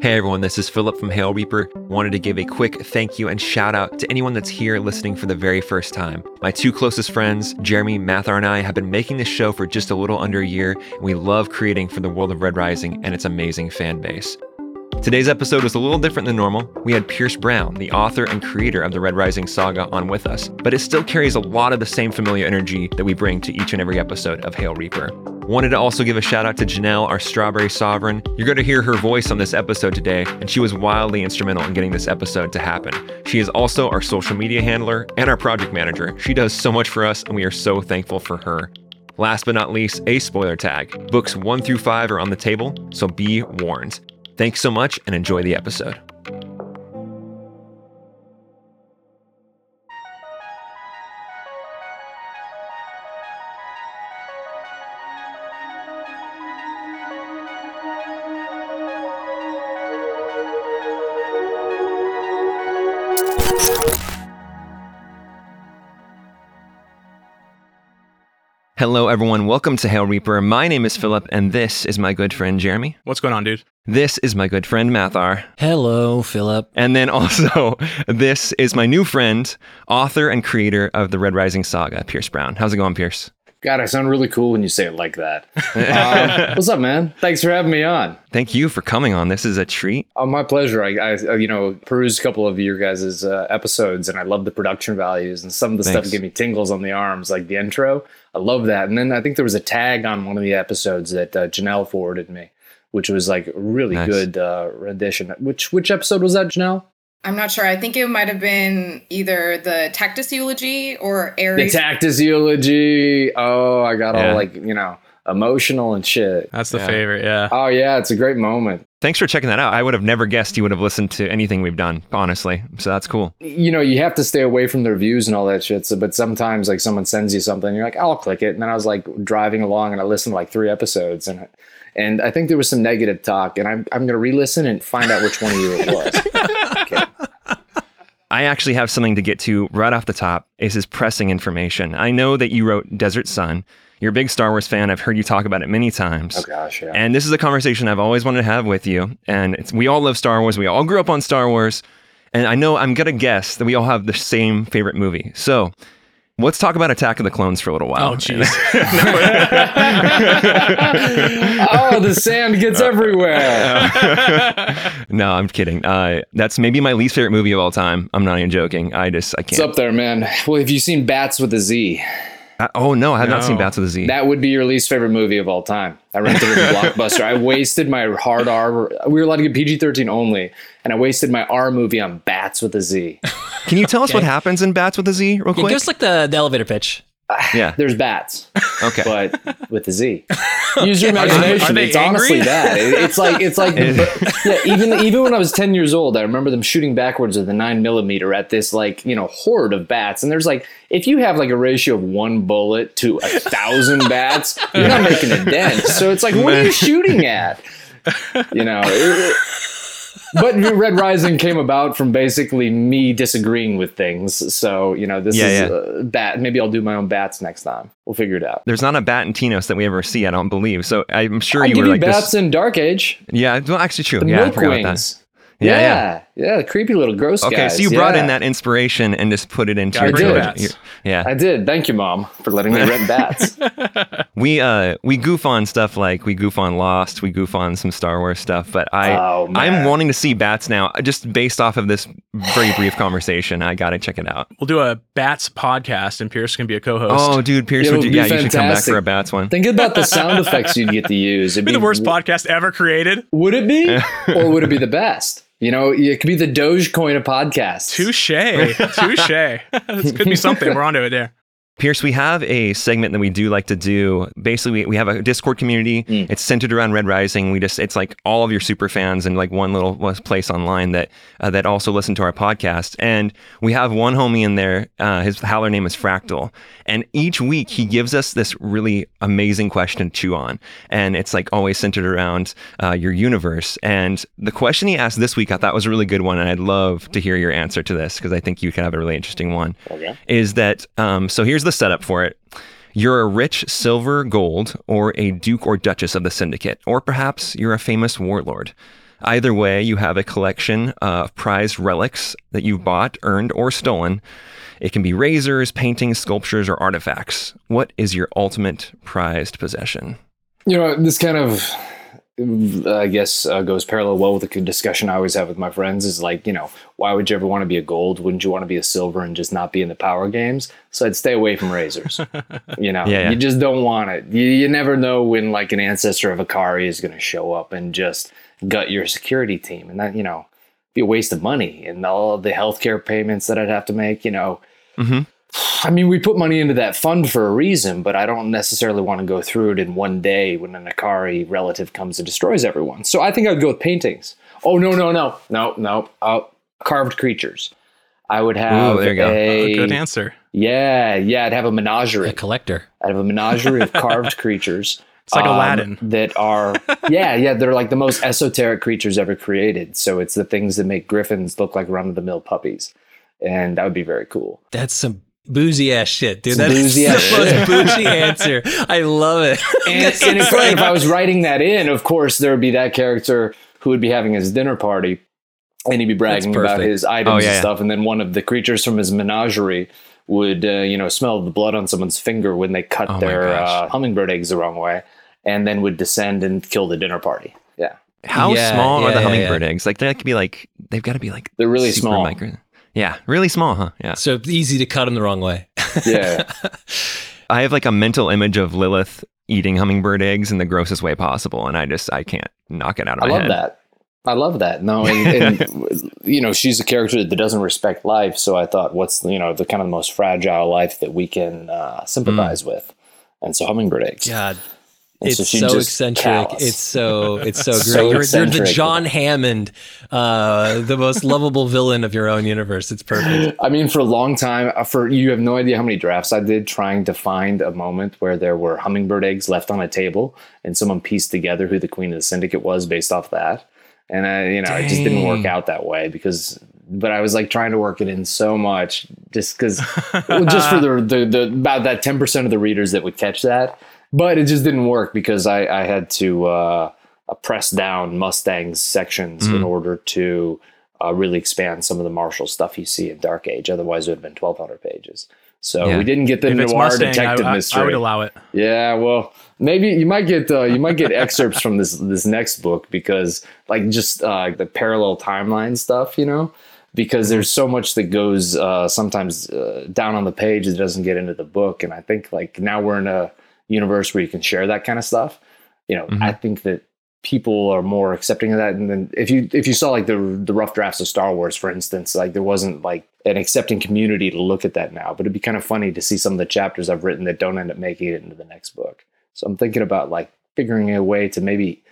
Hey everyone, this is Philip from Hail Reaper. Wanted to give a quick thank you and shout out to anyone that's here listening for the very first time. My two closest friends, Jeremy Mathar and I, have been making this show for just a little under a year, and we love creating for the world of Red Rising and its amazing fan base. Today's episode was a little different than normal. We had Pierce Brown, the author and creator of the Red Rising saga, on with us, but it still carries a lot of the same familiar energy that we bring to each and every episode of Hail Reaper. Wanted to also give a shout out to Janelle, our strawberry sovereign. You're going to hear her voice on this episode today, and she was wildly instrumental in getting this episode to happen. She is also our social media handler and our project manager. She does so much for us, and we are so thankful for her. Last but not least, a spoiler tag. Books one through five are on the table, so be warned. Thanks so much and enjoy the episode. Hello, everyone. Welcome to Hail Reaper. My name is Philip, and this is my good friend Jeremy. What's going on, dude? This is my good friend Mathar. Hello, Philip. And then also, this is my new friend, author and creator of the Red Rising saga, Pierce Brown. How's it going, Pierce? God, I sound really cool when you say it like that. um, what's up, man? Thanks for having me on. Thank you for coming on. This is a treat. Oh, my pleasure. I, I you know, perused a couple of your guys' uh, episodes, and I love the production values and some of the Thanks. stuff gave me tingles on the arms, like the intro. I love that. And then I think there was a tag on one of the episodes that uh, Janelle forwarded me, which was like really Nice. good uh, rendition. Which which episode was that, Janelle? I'm not sure. I think it might have been either the Tactus eulogy or Ares. The Tactus eulogy. Oh, I got Yeah. all like you know emotional and shit. That's the Yeah. favorite, yeah. Oh yeah, it's a great moment. Thanks for checking that out. I would have never guessed you would have listened to anything we've done, honestly. So that's cool. you know, you have to stay away from the reviews and all that shit. So, but sometimes like someone sends you something, you're like, I'll click it. And then I was like driving along and I listened to like three episodes and and I think there was some negative talk and I'm I'm gonna re-listen and find out which one of you it was. okay. I actually have something to get to right off the top. This is pressing information. I know that you wrote Desert Son. You're a big Star Wars fan. I've heard you talk about it many times. Oh gosh, yeah. And this is a conversation I've always wanted to have with you. And it's, we all love Star Wars. We all grew up on Star Wars. And I know I'm going to guess that we all have the same favorite movie. So let's talk about Attack of the Clones for a little while. Oh, jeez. oh, the sand gets everywhere. no, I'm kidding. Uh, that's maybe my least favorite movie of all time. I'm not even joking. I just, I can't. What's up there, man. Well, have you seen Bats with a Z? I- oh, no, I have not seen Bats with a Z. That would be your least favorite movie of all time. I rented it in Blockbuster. I wasted my hard R. We were allowed to get PG 13 only, and I wasted my R movie on Bats with a Z. Can you tell us what happens in Bats with a Z, real Yeah, quick? give us like the, the elevator pitch. Yeah. There's bats, Okay. but with a Z. Use your Are they- imagination. are they it's honestly angry? that. It- It's like it's like yeah. Even even when I was ten years old, I remember them shooting backwards with a nine millimeter at this like you know horde of bats. And there's like if you have like a ratio of one bullet to a thousand bats, you're not making a dent. So it's like, what are you shooting at? You know. it- but Red Rising came about from basically me disagreeing with things. So you know, this Yeah, is yeah. Uh, bat. Maybe I'll do my own bats next time. We'll figure it out. There's not a bat in Tinos that we ever see, I don't believe. So I'm sure I you were you like bats this. in Dark Age. Yeah, well, actually true. The yeah, I milk forgot about that. Wings. Yeah, Yeah, yeah. yeah, creepy little gross Okay, guys. so you brought yeah. in that inspiration and just put it into Gotta your bring trilogy. bats. Your- Yeah, I did. Thank you, mom, for letting me rent bats. we uh we goof on stuff like we goof on Lost, we goof on some Star Wars stuff, but I Oh, I'm wanting to see bats now, just based off of this very brief conversation. I gotta check it out. We'll do a Bats podcast and Pierce can be a co host. Oh, dude, Pierce, It would would you, be yeah, you should come back for a bats one. Think about the sound effects you'd get to use. It'd be the worst podcast ever created. Would it be, or would it be the best? You know, it could be the Dogecoin of podcasts. Touche. Touche. this could be something. We're onto it there. Pierce, we have a segment that we do like to do. Basically, we, we have a Discord community. Mm. It's centered around Red Rising. We just it's like all of your super fans and like one little place online that uh, that also listen to our podcast. And we have one homie in there. Uh, his howler name is Fractal. And each week he gives us this really amazing question to chew on. And it's like always centered around uh, your universe. And the question he asked this week I thought was a really good one. And I'd love to hear your answer to this because I think you could have a really interesting one Okay. is that um, so here's the setup for it You're a rich silver, gold, or a duke or duchess of the syndicate, or perhaps you're a famous warlord. Either way, you have a collection of prized relics that you've bought, earned, or stolen. It can be razors, paintings, sculptures, or artifacts. What is your ultimate prized possession? You know, this kind of, I guess, uh, goes parallel well with the discussion I always have with my friends. Is like, you know, why would you ever want to be a gold? Wouldn't you want to be a silver and just not be in the power games? So I'd stay away from razors. you know, Yeah, yeah. you just don't want it. You, you never know when like an ancestor of Akari is going to show up and just gut your security team, and that you know, be a waste of money and all the healthcare payments that I'd have to make. You know, Mhm. I mean, we put money into that fund for a reason, but I don't necessarily want to go through it in one day when an Akari relative comes and destroys everyone. So I think I'd go with paintings. Oh no, no, no, no, no. Uh, carved creatures. I would have Ooh, there you go. a A good answer. yeah, yeah. I'd have a menagerie. A collector. I'd have a menagerie of carved creatures. It's like um, Aladdin. that are yeah, yeah. They're like the most esoteric creatures ever created. So it's the things that make griffins look like run of the mill puppies, and that would be very cool. That's some boozy ass shit, dude. Some That's boozy the ass shit. most bougie answer. I love it. and, and if, if I was writing that in, of course, there would be that character who would be having his dinner party, and he'd be bragging about his items Oh, yeah, and yeah. stuff. And then one of the creatures from his menagerie would, uh, you know, smell the blood on someone's finger when they cut Oh, their uh, hummingbird eggs the wrong way, and then would descend and kill the dinner party. Yeah, How Yeah, small are the hummingbird yeah. eggs? Like that could be like they've got to be like they're really super small. micro. Yeah, really small, huh? Yeah. So easy to cut them the wrong way. Yeah, I have like a mental image of Lilath eating hummingbird eggs in the grossest way possible, and I just I can't knock it out of I my love that. I love that. No, and, and you know, she's a character that doesn't respect life. So I thought, what's you know the kind of the most fragile life that we can uh, sympathize with? And so hummingbird eggs. God, And it's she's so eccentric. It's so it's so great. So you're, you're the. John Hammond, uh, the most lovable villain of your own universe. It's perfect. I mean, for a long time, uh, for you have no idea how many drafts I did trying to find a moment where there were hummingbird eggs left on a table, and someone pieced together who the queen of the syndicate was based off that. And I, you know, it just didn't work out that way because. But I was like trying to work it in so much, just because, just for the, the the about that ten percent of the readers that would catch that. But it just didn't work because I I had to uh, press down Mustang's sections in order to uh, really expand some of the martial stuff you see in Dark Age. Otherwise, it would have been 1,200 pages. So Yeah. we didn't get the If noir Mustang, I, detective I- mystery. I would allow it. yeah, well, maybe you might get uh, you might get excerpts from this this next book because like just uh, the parallel timeline stuff, you know, because there's so much that goes uh, sometimes uh, down on the page that doesn't get into the book, and I think like now we're in a universe where you can share that kind of stuff. You know, I mm-hmm. think that people are more accepting of that. And then if you if you saw like the the rough drafts of Star Wars, for instance, like there wasn't like an accepting community to look at that now. But it'd be kind of funny to see some of the chapters I've written that don't end up making it into the next book. So I'm thinking about like figuring a way to maybe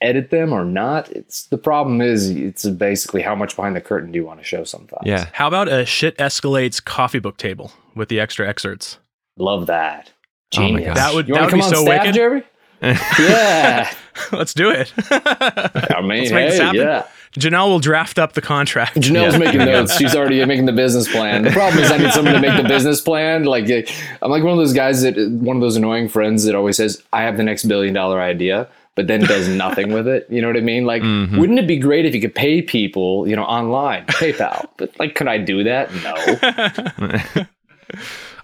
edit them or not. It's the problem is it's basically how much behind the curtain do you want to show sometimes. Yeah. How about a shit escalates coffee book table with the extra excerpts? Love that. Oh my Genius. gosh. That would- you that want to would come be on so staff, wicked. Jeremy? yeah. Let's do it. I mean, Let's make this hey, happen. yeah. Janelle will draft up the contract. Janelle's Yeah. making notes. She's already making the business plan. The problem is I need someone to make the business plan. Like I'm like one of those guys that one of those annoying friends that always says, "I have the next billion dollar idea," but then does nothing with it. You know what I mean? Like, Mm-hmm. wouldn't it be great if you could pay people, you know, online, PayPal? But like, could I do that? No.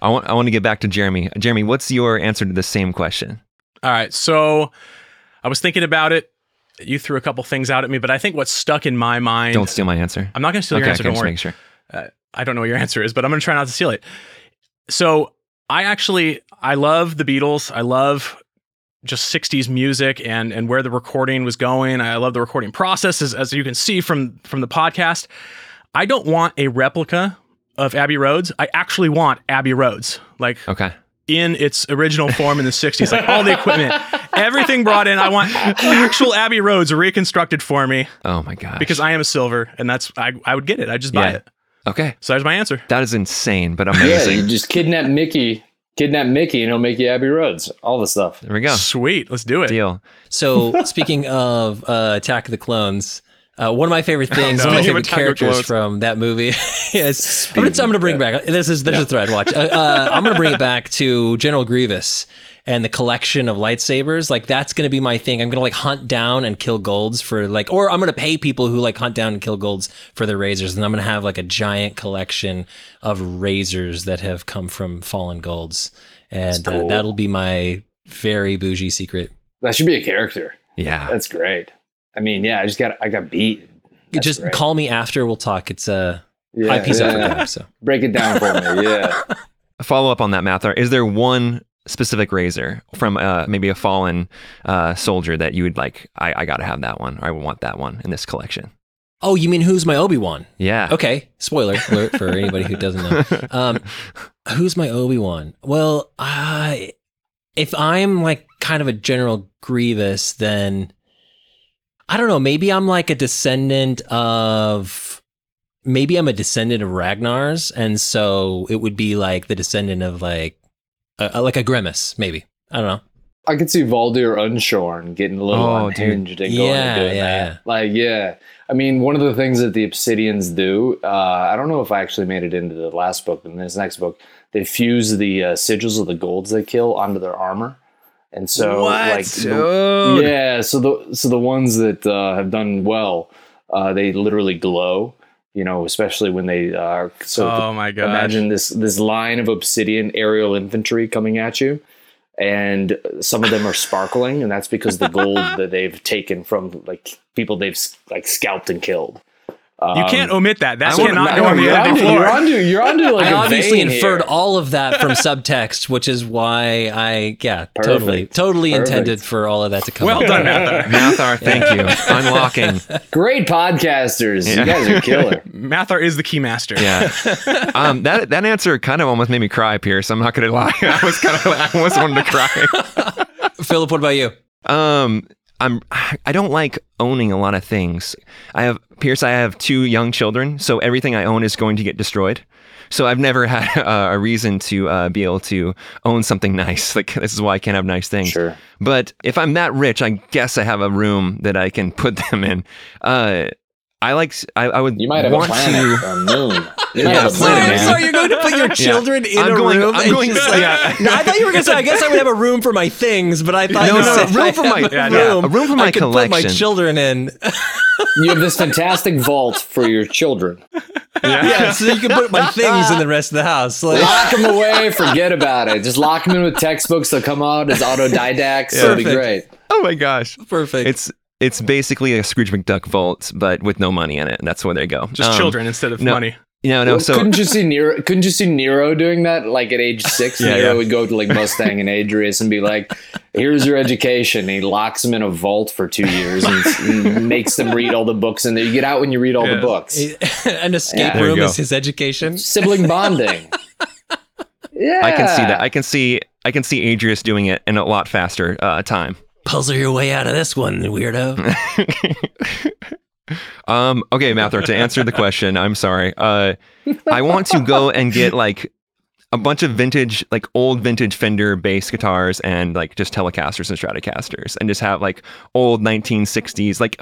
I want I want to get back to Jeremy. Jeremy, what's your answer to the same question? All right. So I was thinking about it. You threw a couple things out at me, but I think what's stuck in my mind. Don't steal my answer. I'm not going to steal your answer. okay, Don't worry. making sure. Uh, I don't know what your answer is, but I'm going to try not to steal it. So I actually I love the Beatles. I love just 60s music and and where the recording was going. I love the recording process as, as you can see from from the podcast. I don't want a replica of Abbey Roads. I actually want Abbey Roads. Like Okay. in its original form in the 60s. Like all the equipment, everything brought in. I want actual Abbey Roads reconstructed for me Oh my god. because I am a silver and that's, I, I would get it. I just buy Yeah. it. okay, So there's my answer. that is insane, but I'm yeah, you just kidnap Mickey, kidnap Mickey, and he'll make you Abbey Roads. All the stuff. there we go. Sweet. Let's do it. Deal. So speaking of uh, Attack of the Clones, Uh, one of my favorite things, no. one of my favorite characters from that movie is. I'm gonna, I'm gonna bring back. This is this is a thread. Watch. Uh, uh, I'm gonna bring it back to General Grievous and the collection of lightsabers. Like that's gonna be my thing. I'm gonna like hunt down and kill golds for like, or I'm gonna pay people who like hunt down and kill golds for their razors, and I'm gonna have like a giant collection of razors that have come from fallen golds, and uh, cool. that'll be my very bougie secret. That should be a character. Yeah. That's great. I mean, yeah, I just got I got beat. That's Just great. call me after. We'll talk. It's a Yeah, high piece up for yeah. So. Break it down for me. Yeah. follow up on that, Mathar. Is there one specific razor from uh, maybe a fallen uh, soldier that you would like? I, I got to have that one. Or I want that one in this collection. Oh, you mean who's my Obi Wan? Yeah. Okay, spoiler alert for anybody who doesn't know. Um, who's my Obi Wan? Well, I if I'm like kind of a General Grievous, then I don't know. Maybe I'm like a descendant of. Maybe I'm a descendant of Ragnar's, and so it would be like the descendant of like, a, like a Grimmus. Maybe I don't know. I could see Valdir Unshorn getting a little Oh, dude. unhinged and going Yeah, and doing yeah, that. Like, yeah. I mean, one of the things that the Obsidians do, uh, I don't know if I actually made it into the last book, but in this next book, they fuse the uh, sigils of the golds they kill onto their armor. And so, like, the- yeah, so the so the ones that uh, have done well, uh, they literally glow. You know, especially when they are. So oh my god! imagine this this line of obsidian aerial infantry coming at you and some of them are sparkling and that's because the gold that they've taken from like people they've like scalped and killed you can't omit that. That I wanna- cannot I go on the you're editing onto, floor. you're onto you're onto like I a obviously vein inferred here. all of that from subtext, which is why I yeah totally Perfect. totally Perfect. intended for all of that to come. Well out. done, Mathar. Mathar, thank you. Unlocking. great podcasters Yeah. you guys are killer Mathar is the key master. Yeah. Um, that that answer kind of almost made me cry, Pierce. I'm not gonna lie. I was kind of I almost wanted to cry. Philip, what about you? Um, I'm I don't like owning a lot of things. I have Pierce. I have two young children, so everything I own is going to get destroyed. So I've never had uh, a reason to uh, be able to own something nice. Like this is why I can't have nice things. sure But if I'm that rich, I guess I have a room that I can put them in. Uh, I like. s- I, I would you might have a want planet to. a moon you might Yeah, have a planet, planet man. man. sorry, you're going to put your children in I'm a going- room. I'm going- just like- yeah. No, I thought you were going to say. I guess I would have a room for my things, but I thought No, you no, said room for my- yeah, room. yeah, a room for my I could Put my children in. you have this fantastic vault for your children yeah, so you can put my things in the rest of the house. Like, lock them away forget about it just lock them in with textbooks they'll come out as autodidacts it'll be Perfect. great Oh my gosh! perfect. It's it's basically a Scrooge McDuck vault, but with no money in it, and that's where they go. Just Um, children instead of no. money. No, no. Well, So couldn't you see Nero? Couldn't you see Nero doing that? Like at age six, Yeah, Nero yeah. would go to like Mustang and Adrius and be like, "Here's your education." And he locks them in a vault for two years and, and makes them read all the books. And you get out when you read all the books. An escape Yeah. Room is his education. Sibling bonding. Yeah, I can see that. I can see I can see Adrius doing it in a lot faster uh, time. Puzzle your way out of this one, weirdo. Um, okay, Mathar, to answer the question, I'm sorry. Uh, I want to go and get like a bunch of vintage, like old vintage Fender bass guitars and like just Telecasters and Stratocasters and just have like old 1960s. Like,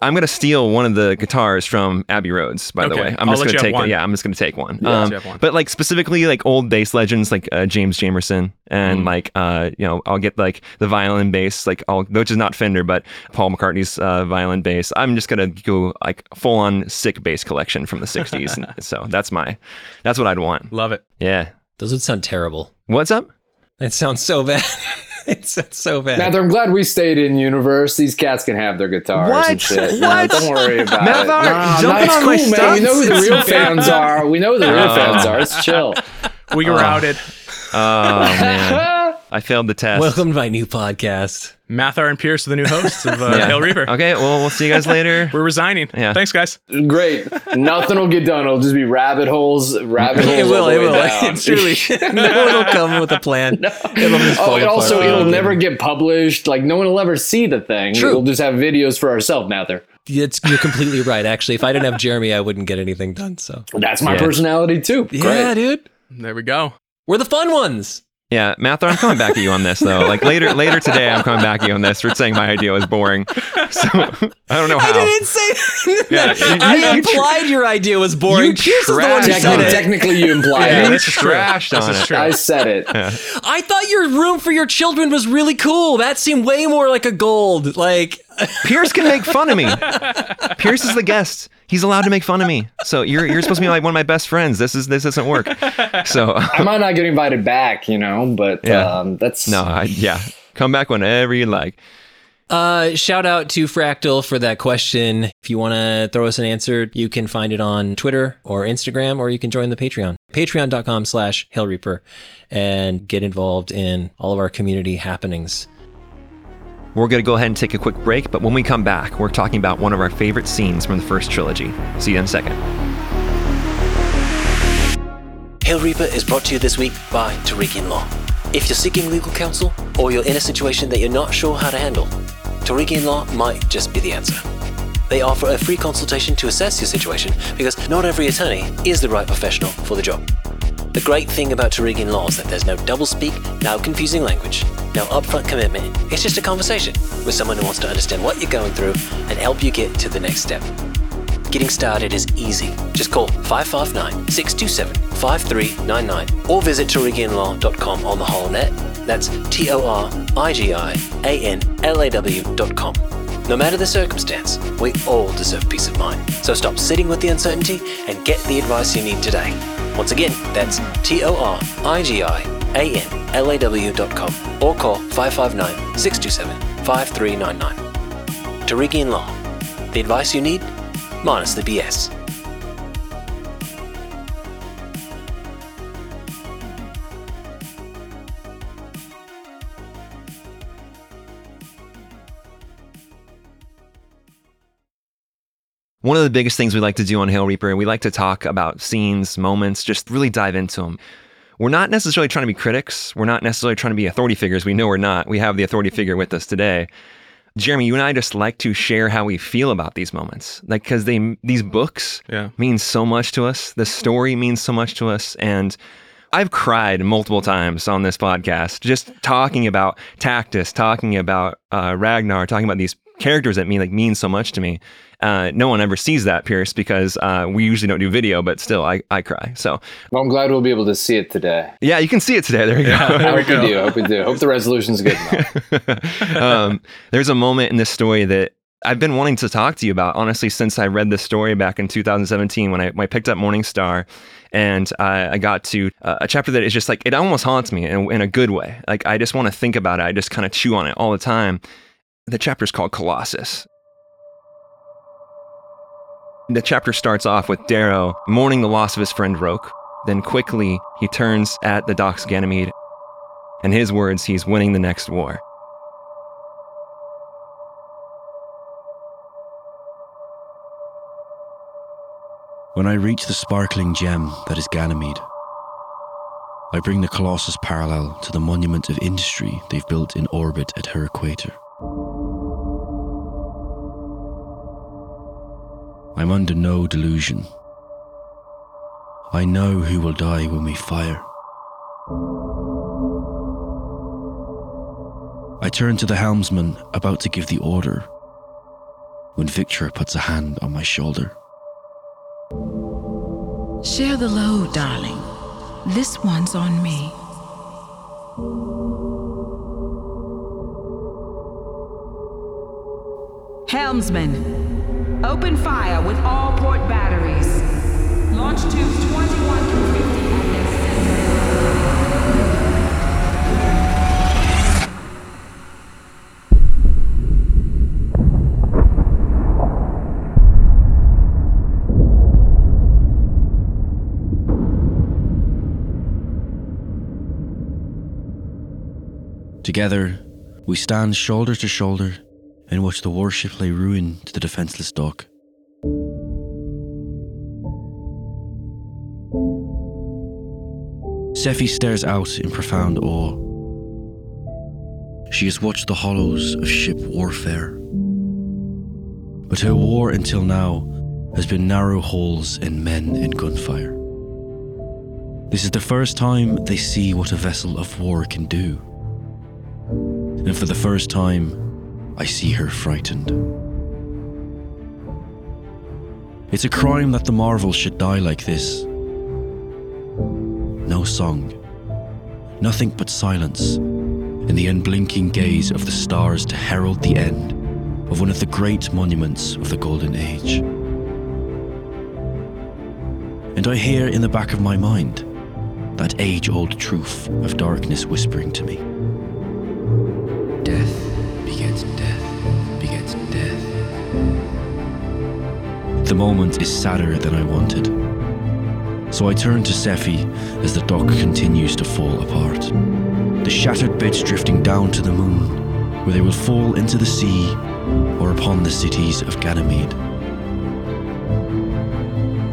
I'm gonna steal one of the guitars from Abbey Roads. By the way, I'm I'll just gonna take. one. Yeah, I'm just gonna take one. Yeah, um, one. but like specifically like old bass legends like uh, James Jamerson and like uh, you know I'll get like the violin bass like I'll which is not Fender but Paul McCartney's uh, violin bass. I'm just gonna go like full on sick bass collection from the 60s. So that's my that's what I'd want. Love it. Yeah. Those would sound terrible. What's up? It sounds so bad. it sounds so bad. Mathar, I'm glad we stayed in universe. These cats can have their guitars What? and shit. No, What? don't worry about Mathar, it. Nah, jumping nah, it's on my cool, man. stuff? We know who the real fans are. We know who the real Oh. fans are. It's chill. We routed. Oh. oh man, I failed the test. Welcome to my new podcast. Mathar and Pierce are the new hosts of uh, Yeah. Hail Reaper. Okay, well we'll see you guys later. We're resigning. Yeah. Thanks, guys. Great. Nothing will get done. It'll just be rabbit holes. Rabbit holes. It will. all the It way will. down. It's truly. no one will come with a plan. It'll just Oh, fall and apart. also it'll Okay. never get published. Like no one will ever see the thing. True. We'll just have videos for ourselves, Mathar. It's, you're completely right. Actually, if I didn't have Jeremy, I wouldn't get anything done. So That's my Yeah. personality too. yeah, dude, There we go. we're the fun ones. Yeah, Mathar, I'm coming back at you on this though. Like later, later today, I'm coming back at you on this for saying my idea was boring. So I don't know how. I didn't say Yeah, that. you- I you- you implied your idea was boring. you Pierce is the one who trashed said it. it. technically you implied Yeah, it. this is trashed This on is it. true. I said it. I thought your room for your children was really cool. That seemed way more like a gold. Like Pierce can make fun of me. Pierce is the guest. He's allowed to make fun of me. So you're you're supposed to be like one of my best friends. This is this doesn't work. So I might not get invited back, you know, but Yeah. um, that's no, I, yeah, come back whenever you like. Uh, shout out to Fractal for that question. If you want to throw us an answer, you can find it on Twitter or Instagram, or you can join the Patreon. Patreon.com slash Hellreaper and get involved in all of our community happenings. We're going to go ahead and take a quick break, but when we come back, we're talking about one of our favorite scenes from the first trilogy. See you in a second. Hail Reaper is brought to you this week by Torigian Law. If you're seeking legal counsel or you're in a situation that you're not sure how to handle, Torigian Law might just be the answer. They offer a free consultation to assess your situation because not every attorney is the right professional for the job. The great thing about Torigian Law is that there's no doublespeak, no confusing language, no upfront commitment. It's just a conversation with someone who wants to understand what you're going through and help you get to the next step. Getting started is easy. Just call 559 627 5399 or visit TorigianLaw.com on the whole net. That's T O R I G I A N L A W.com. No matter the circumstance, we all deserve peace of mind. So stop sitting with the uncertainty and get the advice you need today. Once again, that's T O R I G I A N L A W.com or call 559 627 5399. Torigian Law. The advice you need minus the BS. One of the biggest things we like to do on Hail Reaper, we like to talk about scenes, moments, just really dive into them. We're not necessarily trying to be critics. We're not necessarily trying to be authority figures. We know we're not. We have the authority figure with us today. Jeremy, you and I just like to share how we feel about these moments, like because they these books Yeah. mean so much to us. The story means so much to us, and I've cried multiple times on this podcast just talking about Tactus, talking about uh, Ragnar, talking about these characters that mean like mean so much to me. Uh, no one ever sees that, Pierce, because uh, we usually don't do video, but still, I, I cry. So Well, I'm glad we'll be able to see it today. yeah, you can see it today. There you go. I There we hope we go. do. I hope we do. Hope the resolution's good enough. um, there's a moment in this story that I've been wanting to talk to you about, honestly, since I read this story back in 2017 when I, when I picked up Morning Star and I, I got to uh, a chapter that is just like, it almost haunts me in, in a good way. Like, I just want to think about it. I just kind of chew on it all the time. The chapter is called Colossus. The chapter starts off with Darrow mourning the loss of his friend Roque. Then quickly, he turns at the docks Ganymede. In his words, he's winning the next war. When I reach the sparkling gem that is Ganymede, I bring the Colossus parallel to the monument of industry they've built in orbit at her equator. I'm under no delusion. I know who will die when we fire. I turn to the helmsman, about to give the order, when Victor puts a hand on my shoulder. Share the load, darling. This one's on me. Helmsman, open fire with all port batteries. Launch tubes 21 through 50 at their. Together, we stand shoulder to shoulder and watch the warship lay ruin to the defenseless dock. Sefi stares out in profound awe. She has watched the hollows of ship warfare. But her war until now has been narrow holes in men and gunfire. This is the first time they see what a vessel of war can do. And for the first time, I see her frightened. It's a crime that the Marvel should die like this. No song, nothing but silence, in the unblinking gaze of the stars to herald the end of one of the great monuments of the Golden Age. And I hear in the back of my mind that age old truth of darkness whispering to me. Death The moment is sadder than I wanted. So I turn to Sefi as the dock continues to fall apart. The shattered bits drifting down to the moon, where they will fall into the sea or upon the cities of Ganymede.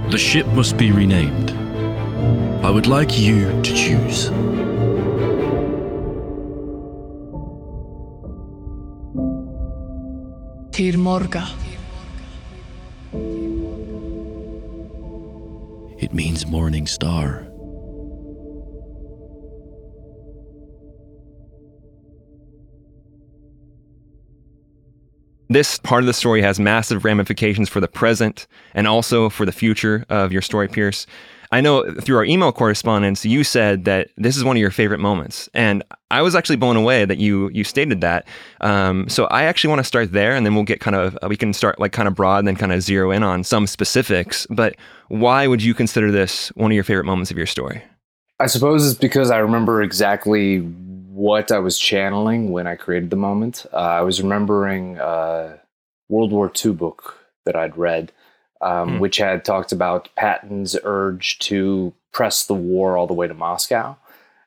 The ship must be renamed. I would like you to choose. Tir Morga. It means morning star. This part of the story has massive ramifications for the present and also for the future of your story, Pierce. I know through our email correspondence, you said that this is one of your favorite moments, and I was actually blown away that you you stated that. Um, so I actually want to start there, and then we'll get kind of we can start like kind of broad, and then kind of zero in on some specifics. But why would you consider this one of your favorite moments of your story? I suppose it's because I remember exactly what I was channeling when I created the moment. Uh, I was remembering a World War II book that I'd read, um, Hmm. which had talked about Patton's urge to press the war all the way to Moscow.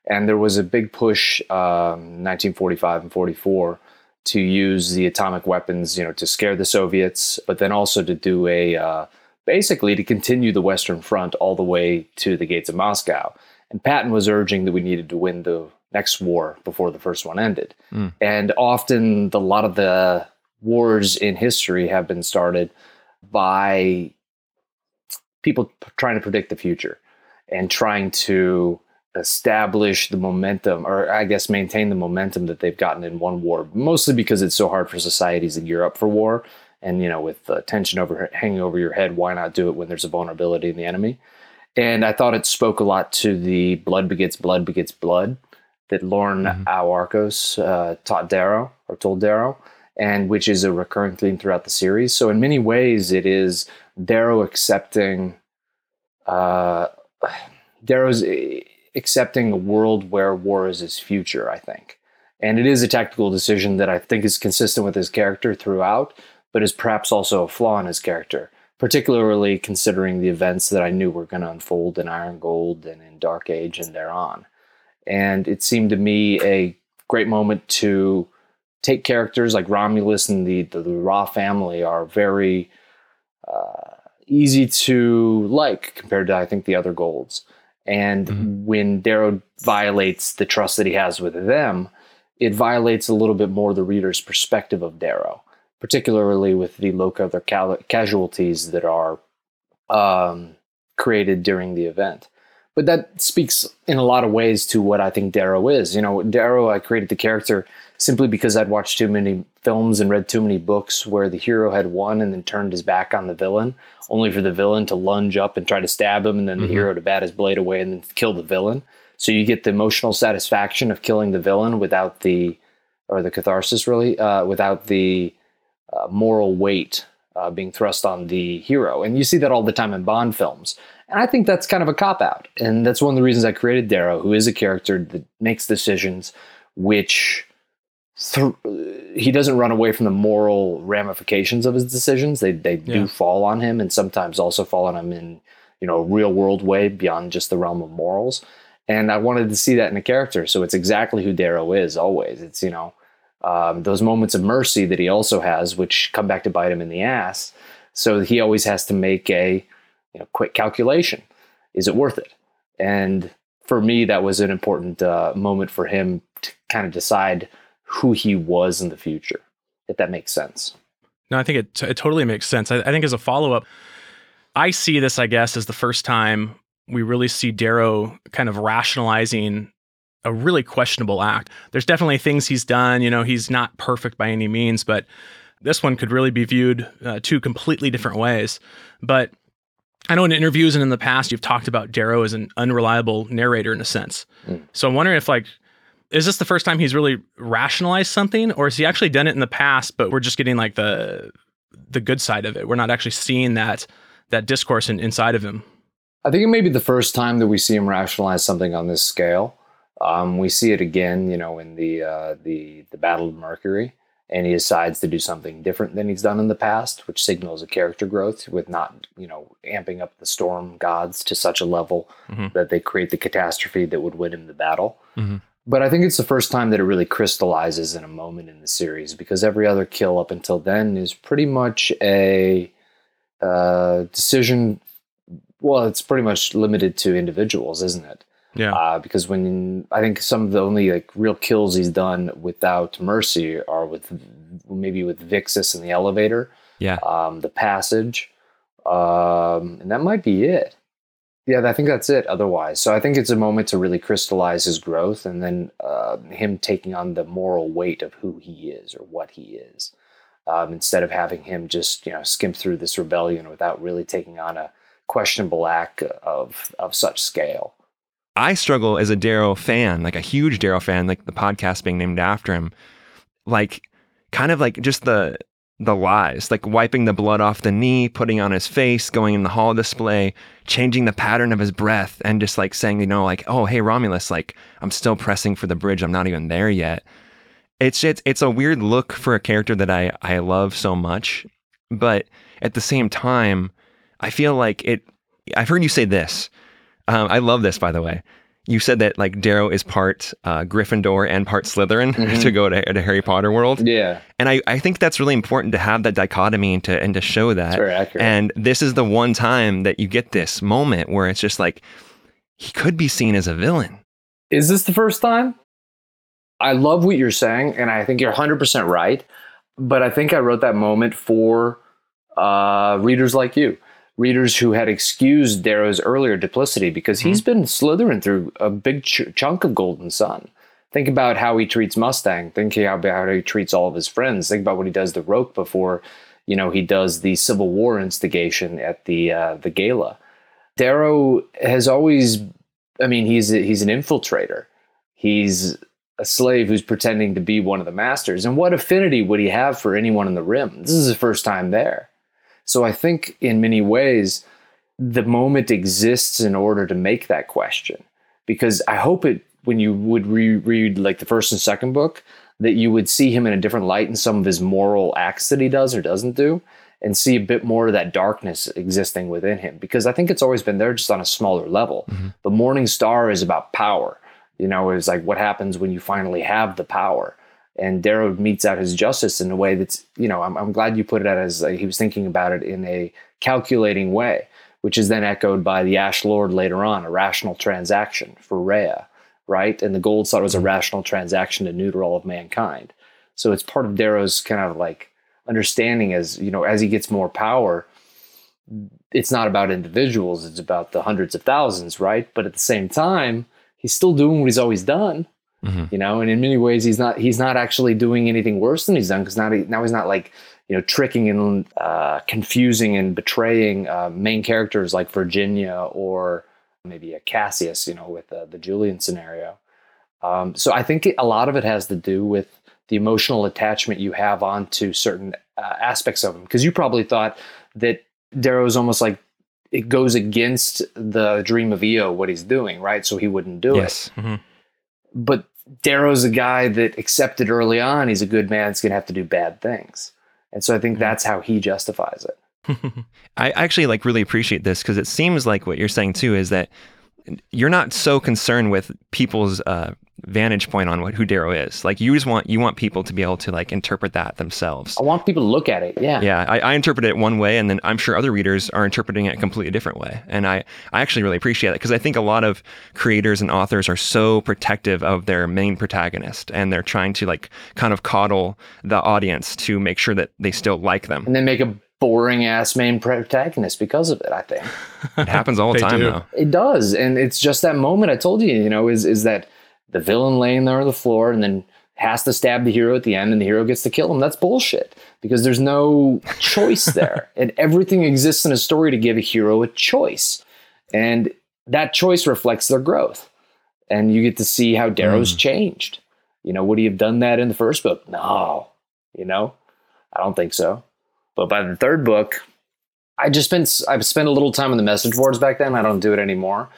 And there was a big push, um, 1945 and 44, to use the atomic weapons, you know, to scare the Soviets, but then also to do a uh, basically to continue the Western Front all the way to the gates of Moscow. And Patton was urging that we needed to win the next war before the first one ended. Mm. And often, the, a lot of the wars in history have been started by people trying to predict the future and trying to establish the momentum, or I guess maintain the momentum that they've gotten in one war, mostly because it's so hard for societies in Europe for war. And, you know, with uh, tension over hanging over your head, why not do it when there's a vulnerability in the enemy? And I thought it spoke a lot to the blood begets blood begets blood that Lorne Alarcos uh, taught Darrow or told Darrow, and which is a recurring theme throughout the series. So in many ways, it is Darrow accepting, uh, Darrow's accepting a world where war is his future. I think, and it is a tactical decision that I think is consistent with his character throughout, but is perhaps also a flaw in his character particularly considering the events that I knew were going to unfold in Iron Gold and in Dark Age and thereon. And it seemed to me a great moment to take characters like Romulus and the, the, the Raa family are very uh, easy to like compared to, I think, the other Golds. And when Darrow violates the trust that he has with them, it violates a little bit more the reader's perspective of Darrow particularly with the low color cal- casualties that are um, created during the event. But that speaks in a lot of ways to what I think Darrow is. You know, Darrow, I created the character simply because I'd watched too many films and read too many books where the hero had won and then turned his back on the villain, only for the villain to lunge up and try to stab him, and then the Mhm. hero to bat his blade away and then kill the villain. So you get the emotional satisfaction of killing the villain without the, or the catharsis really, uh, without the uh, moral weight uh, being thrust on the hero. And you see that all the time in Bond films. And I think that's kind of a cop out. And that's one of the reasons I created Darrow, who is a character that makes decisions which th- he doesn't run away from the moral ramifications of his decisions. They, they Yeah. do fall on him and sometimes also fall on him in, you know, a real world way beyond just the realm of morals. And I wanted to see that in a character. So it's exactly who Darrow is always. It's, you know, um, those moments of mercy that he also has, which come back to bite him in the ass. So he always has to make a you know, quick calculation. Is it worth it? And for me, that was an important uh, moment for him to kind of decide who he was in the future, if that makes sense. No, I think it, it totally makes sense. I, I think as a follow up, I see this, I guess, as the first time we really see Darrow kind of rationalizing a really questionable act. There's definitely things he's done. You know, he's not perfect by any means, but this one could really be viewed uh, two completely different ways. But I know in interviews and in the past, you've talked about Darrow as an unreliable narrator in a sense. Mm. So I'm wondering if, like, is this the first time he's really rationalized something, or has he actually done it in the past? But we're just getting like the the good side of it. We're not actually seeing that that discourse in, inside of him. I think it may be the first time that we see him rationalize something on this scale. Um, we see it again, you know, in the uh, the the Battle of Mercury, and he decides to do something different than he's done in the past, which signals a character growth with not, you know, amping up the storm gods to such a level Mhm. that they create the catastrophe that would win him the battle. Mhm. But I think it's the first time that it really crystallizes in a moment in the series because every other kill up until then is pretty much a uh, decision. Well, it's pretty much limited to individuals, isn't it? Yeah. Uh, because when I think some of the only like real kills he's done without mercy are with maybe with Vixus in the elevator, Yeah. um, the passage, um, and that might be it. Yeah, I think that's it. Otherwise, so I think it's a moment to really crystallize his growth, and then uh, him taking on the moral weight of who he is or what he is, um, instead of having him just you know skim through this rebellion without really taking on a questionable act of of such scale. I struggle as a Darrow fan, like a huge Darrow fan, like the podcast being named after him, like kind of like just the the lies, like wiping the blood off the knee, putting on his face, going in the hall display, changing the pattern of his breath, and just like saying, you know, like, oh hey Romulus, like I'm still pressing for the bridge, I'm not even there yet. It's it's it's a weird look for a character that I I love so much, but at the same time, I feel like it. I've heard you say this. Um, I love this, by the way. You said that like Darrow is part uh, Gryffindor and part Slytherin Mhm. to go to, to Harry Potter world, Yeah, and I, I think that's really important to have that dichotomy and to and to show that. it's very accurate. And this is the one time that you get this moment where it's just like he could be seen as a villain. Is this the first time? I love what you're saying, and I think you're 100% right. But I think I wrote that moment for uh, readers like you, readers who had excused Darrow's earlier duplicity because he's been slithering through a big ch- chunk of Golden Son. Think about how he treats Mustang. Think about how he treats all of his friends. Think about what he does to Roque before, you know, he does the Civil War instigation at the uh, the gala. Darrow has always, I mean, he's a, he's an infiltrator. He's a slave who's pretending to be one of the masters. And what affinity would he have for anyone in the rim? This is his first time there. So I think in many ways, the moment exists in order to make that question. Because I hope it, when you would reread like the first and second book, that you would see him in a different light in some of his moral acts that he does or doesn't do, and see a bit more of that darkness existing within him. Because I think it's always been there just on a smaller level. Mm-hmm. The Morning Star is about power. You know, it's like what happens when you finally have the power. And Darrow meets out his justice in a way that's, you know, I'm, I'm glad you put it out as like, he was thinking about it in a calculating way, which is then echoed by the Ash Lord later on, a rational transaction for Rhea, right? And the Gold thought it was a mm-hmm. rational transaction to neuter all of mankind. So it's part of Darrow's kind of like understanding as, you know, as he gets more power, it's not about individuals, it's about the hundreds of thousands, right? But at the same time, he's still doing what he's always done Mhm. you know and in many ways he's not he's not actually doing anything worse than he's done because now, he, now he's not like you know tricking and uh, confusing and betraying uh, main characters like virginia or maybe a cassius you know with uh, the julian scenario um, so i think a lot of it has to do with the emotional attachment you have onto certain uh, aspects of him because you probably thought that darrow is almost like it goes against the dream of eo what he's doing right so he wouldn't do it yes. Mhm. but Darrow's a guy that accepted early on he's a good man, he's gonna have to do bad things. And so I think mm-hmm. that's how he justifies it. I actually like really appreciate this because it seems like what you're saying too is that you're not so concerned with people's uh, vantage point on what who Darrow is. Like you just want you want people to be able to like interpret that themselves. I want people to look at it. Yeah. Yeah, I, I interpret it one way, and then I'm sure other readers are interpreting it a completely different way. And I, I actually really appreciate it because I think a lot of creators and authors are so protective of their main protagonist, and they're trying to like kind of coddle the audience to make sure that they still like them. And then make a boring ass main protagonist because of it. I think It happens all the time do. though. it does, and it's just that moment I told you. You know, is is that the villain laying there on the floor and then has to stab the hero at the end, and the hero gets to kill him. That's bullshit because there's no choice there, and everything exists in a story to give a hero a choice, and that choice reflects their growth, and you get to see how Darrow's mm. changed. You know, would he have done that in the first book? No, you know, I don't think so. But by the third book, I just spent I've spent a little time on the message boards back then. I don't do it anymore.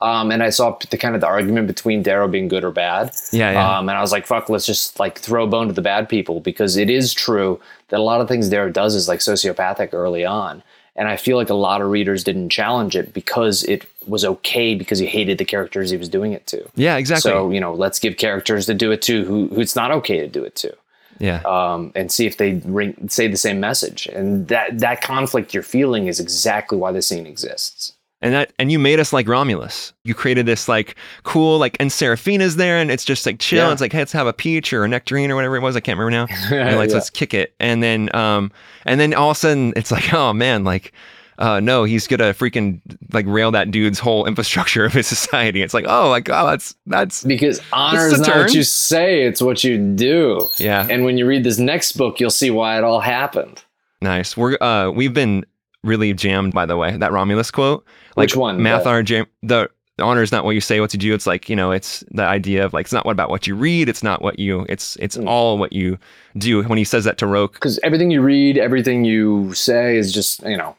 Um, and I saw the kind of the argument between Darrow being good or bad. Yeah, yeah. Um, and I was like, fuck, let's just like throw a bone to the bad people because it is true that a lot of things Darrow does is like sociopathic early on. And I feel like a lot of readers didn't challenge it because it was okay because he hated the characters he was doing it to. yeah, exactly. So, you know, let's give characters to do it to who, who it's not okay to do it to yeah. um, and see if they ring, say the same message. And that that conflict you're feeling is exactly why the scene exists. and that and you made us like Romulus. You created this like cool like and Seraphina's there and it's just like chill. Yeah. It's like hey, let's have a peach or a nectarine or whatever it was. I can't remember now. And like Yeah. let's kick it. And then um and then all of a sudden it's like oh man like uh no he's gonna freaking like rail that dude's whole infrastructure of his society. It's like oh like oh that's that's Because honor is not what you say; it's what you do. yeah And when you read this next book, you'll see why it all happened. nice. We're uh we've been really jammed by the way that Romulus quote. Like Which one? Mathar jam the the honor is not what you say, what you do. It's like you know, it's the idea of like it's not what about what you read. It's not what you. It's it's Mm. all what you do. When he says that to Roque, Because everything you read, everything you say is just you know,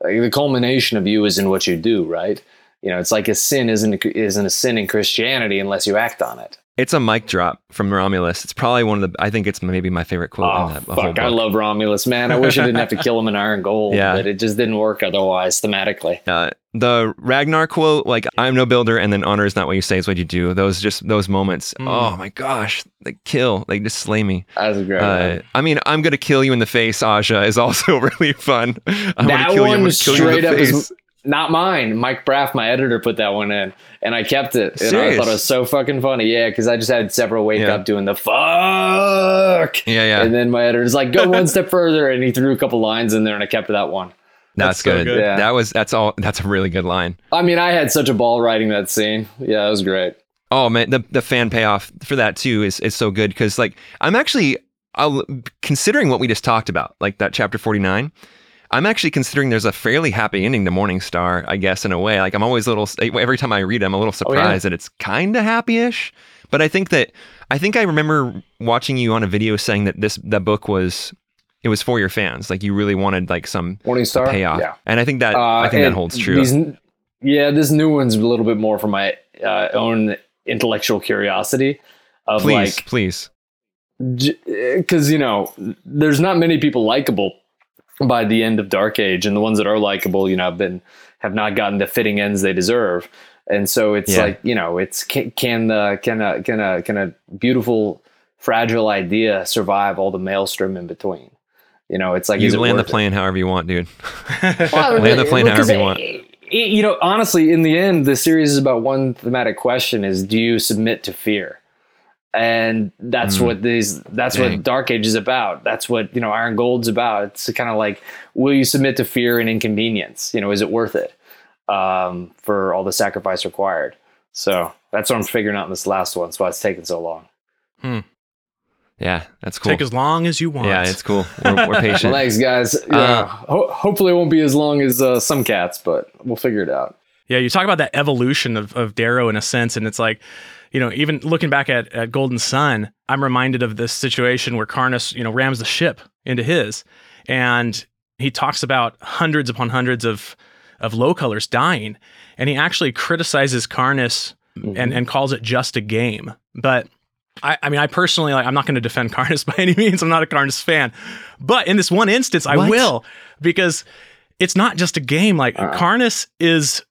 like the culmination of you is in what you do, right? You know, it's like a sin isn't isn't a sin in Christianity unless you act on it. It's a mic drop from Romulus. It's probably one of the. I think it's maybe my favorite quote Oh in that fuck! I love Romulus, man. I wish I didn't have to kill him in Iron Gold, Yeah. but it just didn't work otherwise thematically. uh, the Ragnar quote, like "I'm no builder," and then "Honor is not what you say, is what you do." Those just those moments. Mm. Oh my gosh, they kill. They just slay me. That was great. Uh, I mean, I'm gonna kill you in the face. Aja is also really fun. I'm that gonna kill you. I'm one gonna kill you in straight the up face. is not mine. Mike Braff, my editor, put that one in, and I kept it. And I thought it was so fucking funny. Yeah, because I just had several wake Yeah. up doing the fuck. yeah, yeah. And then my editor's like, go one step further, and he threw a couple lines in there, and I kept that one. That's, That's so good. good. Yeah. That was that's all. That's a really good line. I mean, I had such a ball writing that scene. Yeah, it was great. Oh man, the the fan payoff for that too is is so good because like I'm actually I'll considering what we just talked about, like that chapter 49. I'm actually considering there's a fairly happy ending to Morningstar, I guess in a way. Like I'm always a little every time I read it, I'm a little Oh, yeah. surprised that it's kind of happy-ish. But I think that I think I remember watching you on a video saying that this that book was it was for your fans. Like you really wanted like some Morning Star. payoff. Yeah. And I think that Uh, I think that holds true. these yeah, this new one's a little bit more for my uh, own intellectual curiosity of please, like please. because you know there's not many people likable by the end of dark age and the ones that are likable you know have been have not gotten the fitting ends they deserve and so it's Yeah. like you know it's can, can the can a can a can a beautiful fragile idea survive all the maelstrom in between you know it's like is You it land the worth it? plane however you want, dude. Well, Land the plane because however you want. it- it- You know, honestly, in the end, the series is about one thematic question: is do you submit to fear? And that's Mm. what these. That's Dang. what Dark Age is about. That's what you know. Iron Gold's about. It's kind of like, will you submit to fear and inconvenience? You know, is it worth it um, for all the sacrifice required? So that's what I'm figuring out in this last one. That's why it's taking so long. hmm. Yeah, that's cool. Take as long as you want. yeah, it's cool. We're, we're patient. thanks, guys. Yeah, Uh, ho- hopefully, it won't be as long as uh, some cats, but we'll figure it out. Yeah, you talk about that evolution of, of Darrow in a sense, and it's like, you know, even looking back at, at Golden Son, I'm reminded of this situation where Karnus, you know, rams the ship into his, and he talks about hundreds upon hundreds of of low colors dying, and he actually criticizes Karnus and, mm-hmm. and calls it just a game. But I, I mean, I personally like I'm not going to defend Karnus by any means. I'm not a Karnus fan, but in this one instance, I will because it's not just a game. Like uh-uh. Karnus is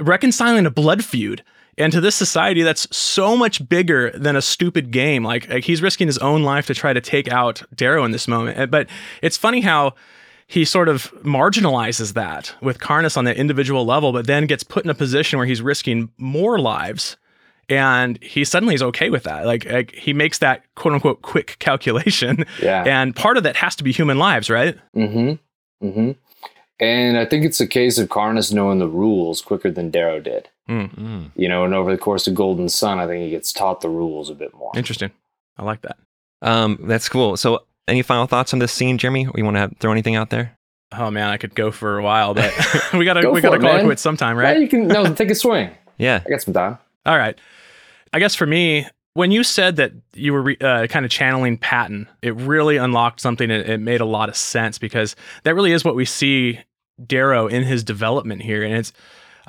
reconciling a blood feud and to this society that's so much bigger than a stupid game like, like he's risking his own life to try to take out darrow in this moment but it's funny how he sort of marginalizes that with Karnus on the individual level but then gets put in a position where he's risking more lives and he suddenly is okay with that like, like he makes that quote unquote quick calculation Yeah. and part of that has to be human lives right Mm-hmm. Mm hmm. And I think it's a case of Karnus knowing the rules quicker than Darrow did. Mm. You know, and over the course of Golden Son, I think he gets taught the rules a bit more. Interesting. I like that. Um, that's cool. So, any final thoughts on this scene, Jeremy? Or you want to throw anything out there? Oh man, I could go for a while, but we gotta Go we gotta it, call it quits sometime, Yeah, right? you can no take a swing. Yeah. I got some time. All right. I guess for me, when you said that you were re- uh, kind of channeling Patton, it really unlocked something. It, it made a lot of sense because that really is what we see Darrow in his development here. And it's,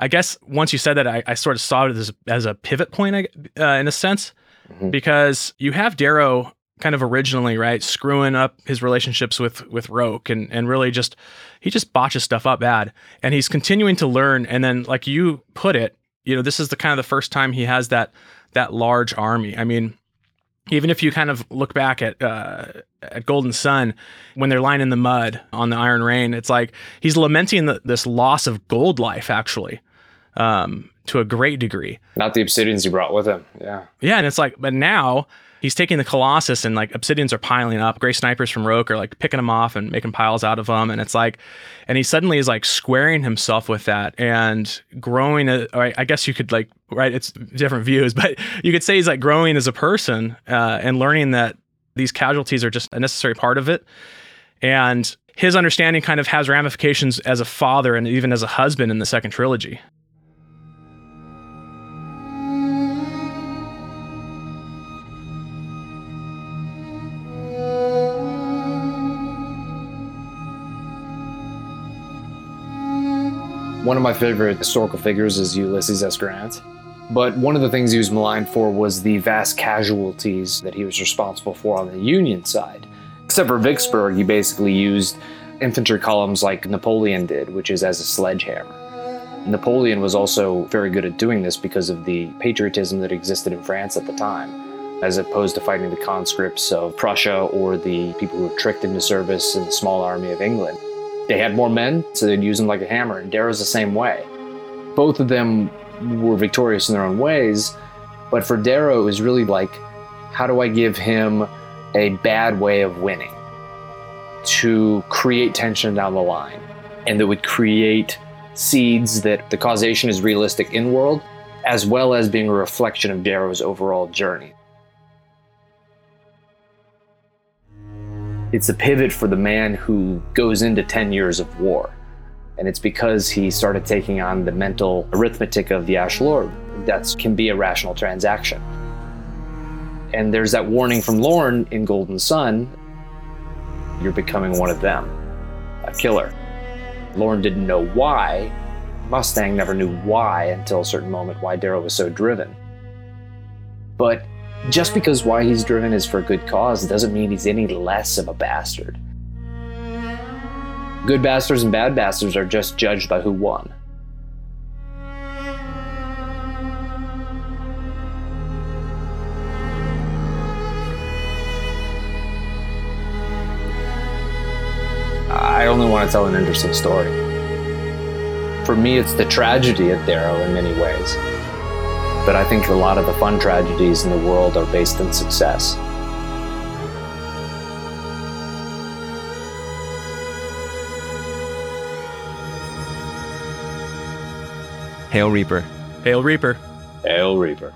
I guess, once you said that, I, I sort of saw it as, as a pivot point uh, in a sense, Mhm. because you have Darrow kind of originally, right, screwing up his relationships with with Roque and and really just he just botches stuff up bad, and he's continuing to learn. And then, like you put it, you know, this is the kind of the first time he has that that large army. I mean, even if you kind of look back at uh, at Golden Son when they're lying in the mud on the Iron Rain, it's like he's lamenting the, this loss of gold life actually um, to a great degree. Not the obsidians he brought with him. Yeah. Yeah, and it's like, but now he's taking the Colossus and like obsidians are piling up. Gray snipers from Roque are like picking them off and making piles out of them, and it's like, and he suddenly is like squaring himself with that and growing. A, I guess you could like, right? It's different views, but you could say he's like growing as a person uh, and learning that these casualties are just a necessary part of it, and his understanding kind of has ramifications as a father and even as a husband in the second trilogy. One of my favorite historical figures is Ulysses S. Grant. But one of the things he was maligned for was the vast casualties that he was responsible for on the Union side. Except for Vicksburg, he basically used infantry columns like Napoleon did, which is as a sledgehammer. Napoleon was also very good at doing this because of the patriotism that existed in France at the time, as opposed to fighting the conscripts of Prussia or the people who were tricked into service in the small army of England. They had more men, so they'd use them like a hammer, and Darrow's the same way. Both of them were victorious in their own ways, but for Darrow, it was really like, how do I give him a bad way of winning to create tension down the line? And that would create seeds that the causation is realistic in world, as well as being a reflection of Darrow's overall journey. It's a pivot for the man who goes into 10 years of war. And it's because he started taking on the mental arithmetic of the Ash Lord. That can be a rational transaction. And there's that warning from Lorn in Golden Son you're becoming one of them, a killer. Lorn didn't know why. Mustang never knew why until a certain moment why Darrow was so driven. But just because why he's driven is for a good cause doesn't mean he's any less of a bastard. Good bastards and bad bastards are just judged by who won. I only want to tell an interesting story. For me, it's the tragedy of Darrow in many ways. But I think a lot of the fun tragedies in the world are based in success. Hail Reaper. Hail Reaper. Hail Reaper.